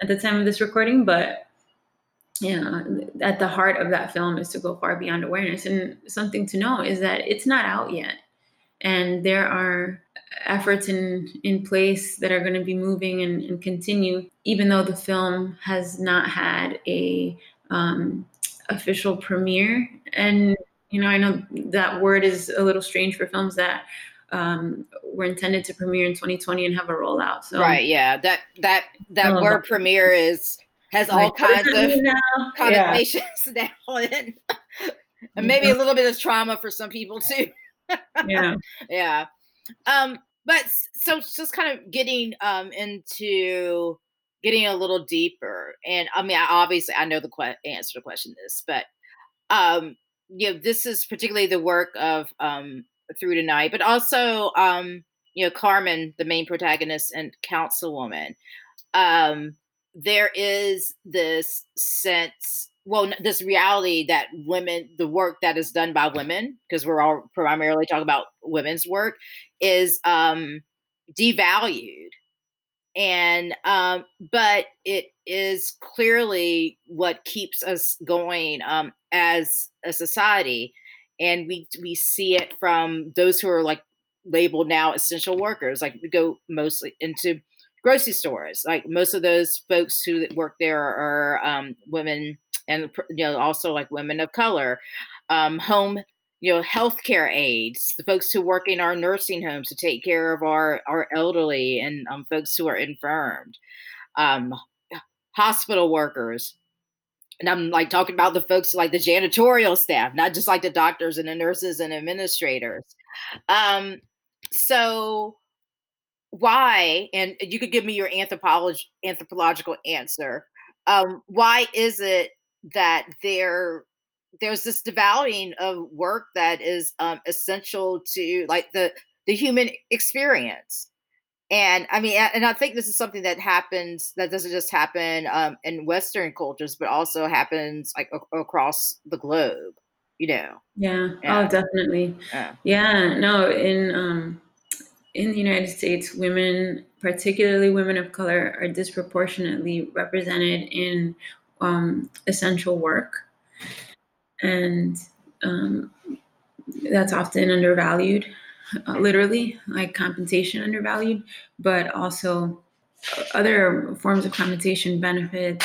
B: at the time of this recording, but know, at the heart of that film is to go far beyond awareness. And something to know is that it's not out yet. And there are efforts in in place that are going to be moving and, and, continue, even though the film has not had a um, official premiere. And you know, I know that word is a little strange for films that um, were intended to premiere in 2020 and have a rollout. So
A: right, yeah, that that that oh, word premiere is has all kinds of now. connotations yeah. now, and, and maybe a little bit of trauma for some people too.
B: yeah,
A: yeah. Um, but so just kind of getting um into getting a little deeper, and I mean, I, obviously, I know the que- answer to the question this, but um, you know, this is particularly the work of um through tonight, but also um, you know, Carmen, the main protagonist and councilwoman. Um, there is this sense well this reality that women the work that is done by women because we're all primarily talking about women's work is um devalued and um but it is clearly what keeps us going um as a society and we we see it from those who are like labeled now essential workers like we go mostly into grocery stores. Like most of those folks who work there are um, women, and you know also like women of color. Um, home, you know, healthcare aides, the folks who work in our nursing homes to take care of our our elderly and um, folks who are infirmed. Um, hospital workers, and I'm like talking about the folks like the janitorial staff, not just like the doctors and the nurses and administrators. Um, so why and you could give me your anthropological answer um, why is it that there there's this devaluing of work that is um, essential to like the the human experience and i mean and i think this is something that happens that doesn't just happen um, in western cultures but also happens like a- across the globe you know
B: yeah, yeah. oh definitely yeah. yeah no in um in the United States, women, particularly women of color, are disproportionately represented in um, essential work. And um, that's often undervalued, uh, literally, like compensation undervalued, but also other forms of compensation benefits,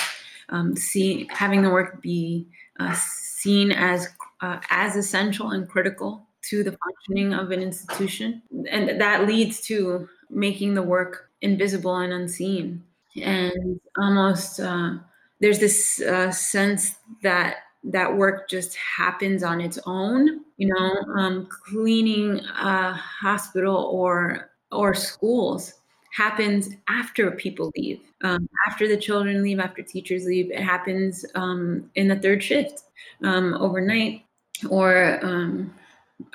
B: um, see, having the work be uh, seen as uh, as essential and critical to the functioning of an institution. And that leads to making the work invisible and unseen. And almost uh, there's this uh, sense that that work just happens on its own. You know, um, cleaning a hospital or or schools happens after people leave, um, after the children leave, after teachers leave. It happens um, in the third shift um, overnight, or um,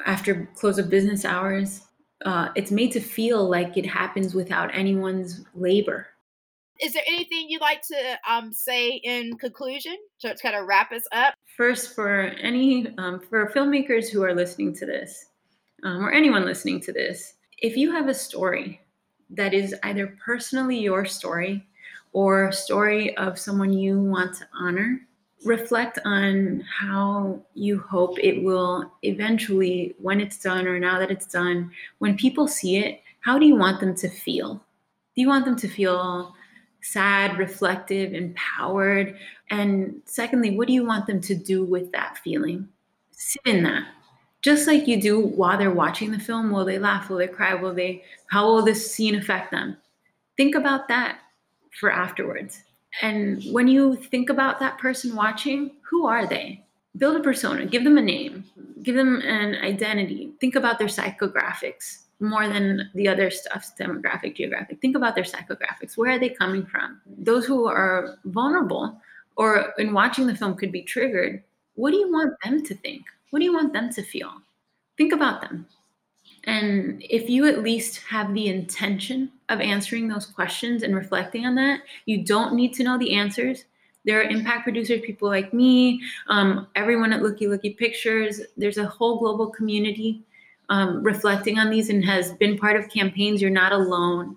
B: after close of business hours. Uh, it's made to feel like it happens without anyone's labor.
A: Is there anything you'd like to um, say in conclusion to kind of wrap us up?
B: First, for any um, for filmmakers who are listening to this, um, or anyone listening to this, if you have a story that is either personally your story or story of someone you want to honor, reflect on how you hope it will eventually, when it's done or now that it's done, when people see it, how do you want them to feel? Do you want them to feel sad, reflective, empowered? And secondly, what do you want them to do with that feeling? Sit in that. Just like you do while they're watching the film, will they laugh? Will they cry? Will they, how will this scene affect them? Think about that for afterwards. And when you think about that person watching, who are they? Build a persona, give them a name, give them an identity. Think about their psychographics more than the other stuff, demographic, geographic. Think about their psychographics. Where are they coming from? Those who are vulnerable or in watching the film could be triggered. What do you want them to think? What do you want them to feel? Think about them. And if you at least have the intention of answering those questions and reflecting on that, you don't need to know the answers. There are impact producers, people like me, um, everyone at Looky Looky Pictures. There's a whole global community um, reflecting on these and has been part of campaigns. You're not alone.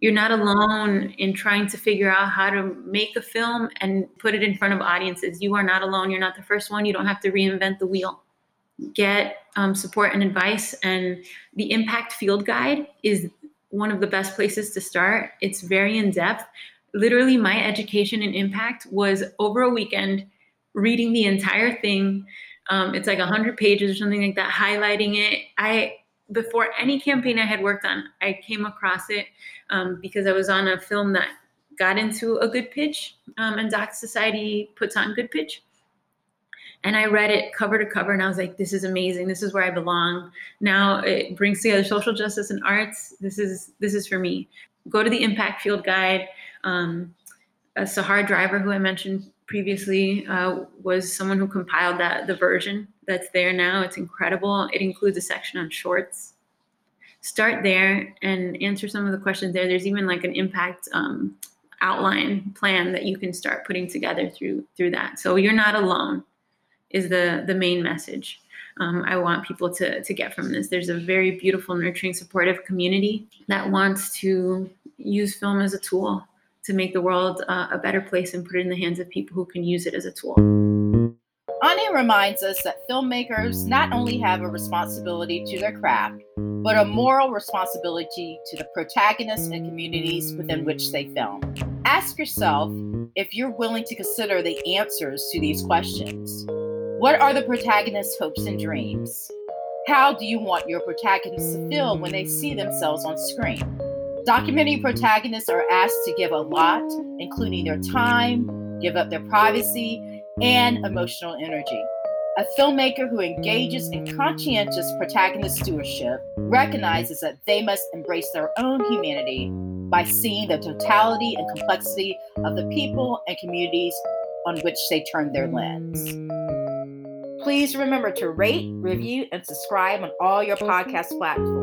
B: You're not alone in trying to figure out how to make a film and put it in front of audiences. You are not alone. You're not the first one. You don't have to reinvent the wheel. Get um, support and advice. And the Impact Field Guide is one of the best places to start. It's very in depth. Literally, my education in impact was over a weekend reading the entire thing. Um, it's like 100 pages or something like that, highlighting it. I before any campaign I had worked on, I came across it um, because I was on a film that got into a good pitch, um, and Doc Society puts on good pitch. And I read it cover to cover, and I was like, "This is amazing. This is where I belong." Now it brings together social justice and arts. This is this is for me. Go to the Impact Field Guide. Um, Sahar Driver, who I mentioned previously, uh, was someone who compiled that the version that's there now. It's incredible. It includes a section on shorts. Start there and answer some of the questions there. There's even like an impact um, outline plan that you can start putting together through through that. So you're not alone is the the main message. Um, I want people to to get from this. There's a very beautiful, nurturing, supportive community that wants to use film as a tool to make the world uh, a better place and put it in the hands of people who can use it as a tool.
A: Anya reminds us that filmmakers not only have a responsibility to their craft, but a moral responsibility to the protagonists and communities within which they film. Ask yourself if you're willing to consider the answers to these questions. What are the protagonists' hopes and dreams? How do you want your protagonists to feel when they see themselves on screen? Documentary protagonists are asked to give a lot, including their time, give up their privacy, and emotional energy. A filmmaker who engages in conscientious protagonist stewardship recognizes that they must embrace their own humanity by seeing the totality and complexity of the people and communities on which they turn their lens. Please remember to rate, review, and subscribe on all your podcast platforms.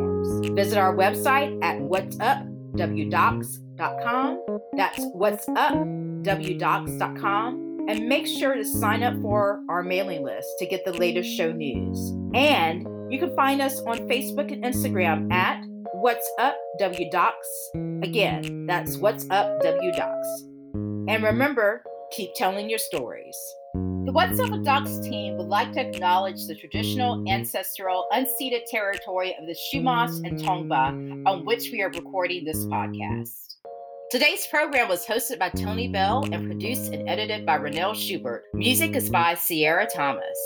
A: Visit our website at whatsupwdocs.com. That's whatsupwdocs.com and make sure to sign up for our mailing list to get the latest show news. And you can find us on Facebook and Instagram at What's Up W Docs. Again, that's What's Up W Docs. And remember, keep telling your stories. The What's Up with Docs team would like to acknowledge the traditional, ancestral, unceded territory of the Chumash and Tongva on which we are recording this podcast. Today's program was hosted by Toni Bell and produced and edited by Renelle Schubert. Music is by Sierra Thomas.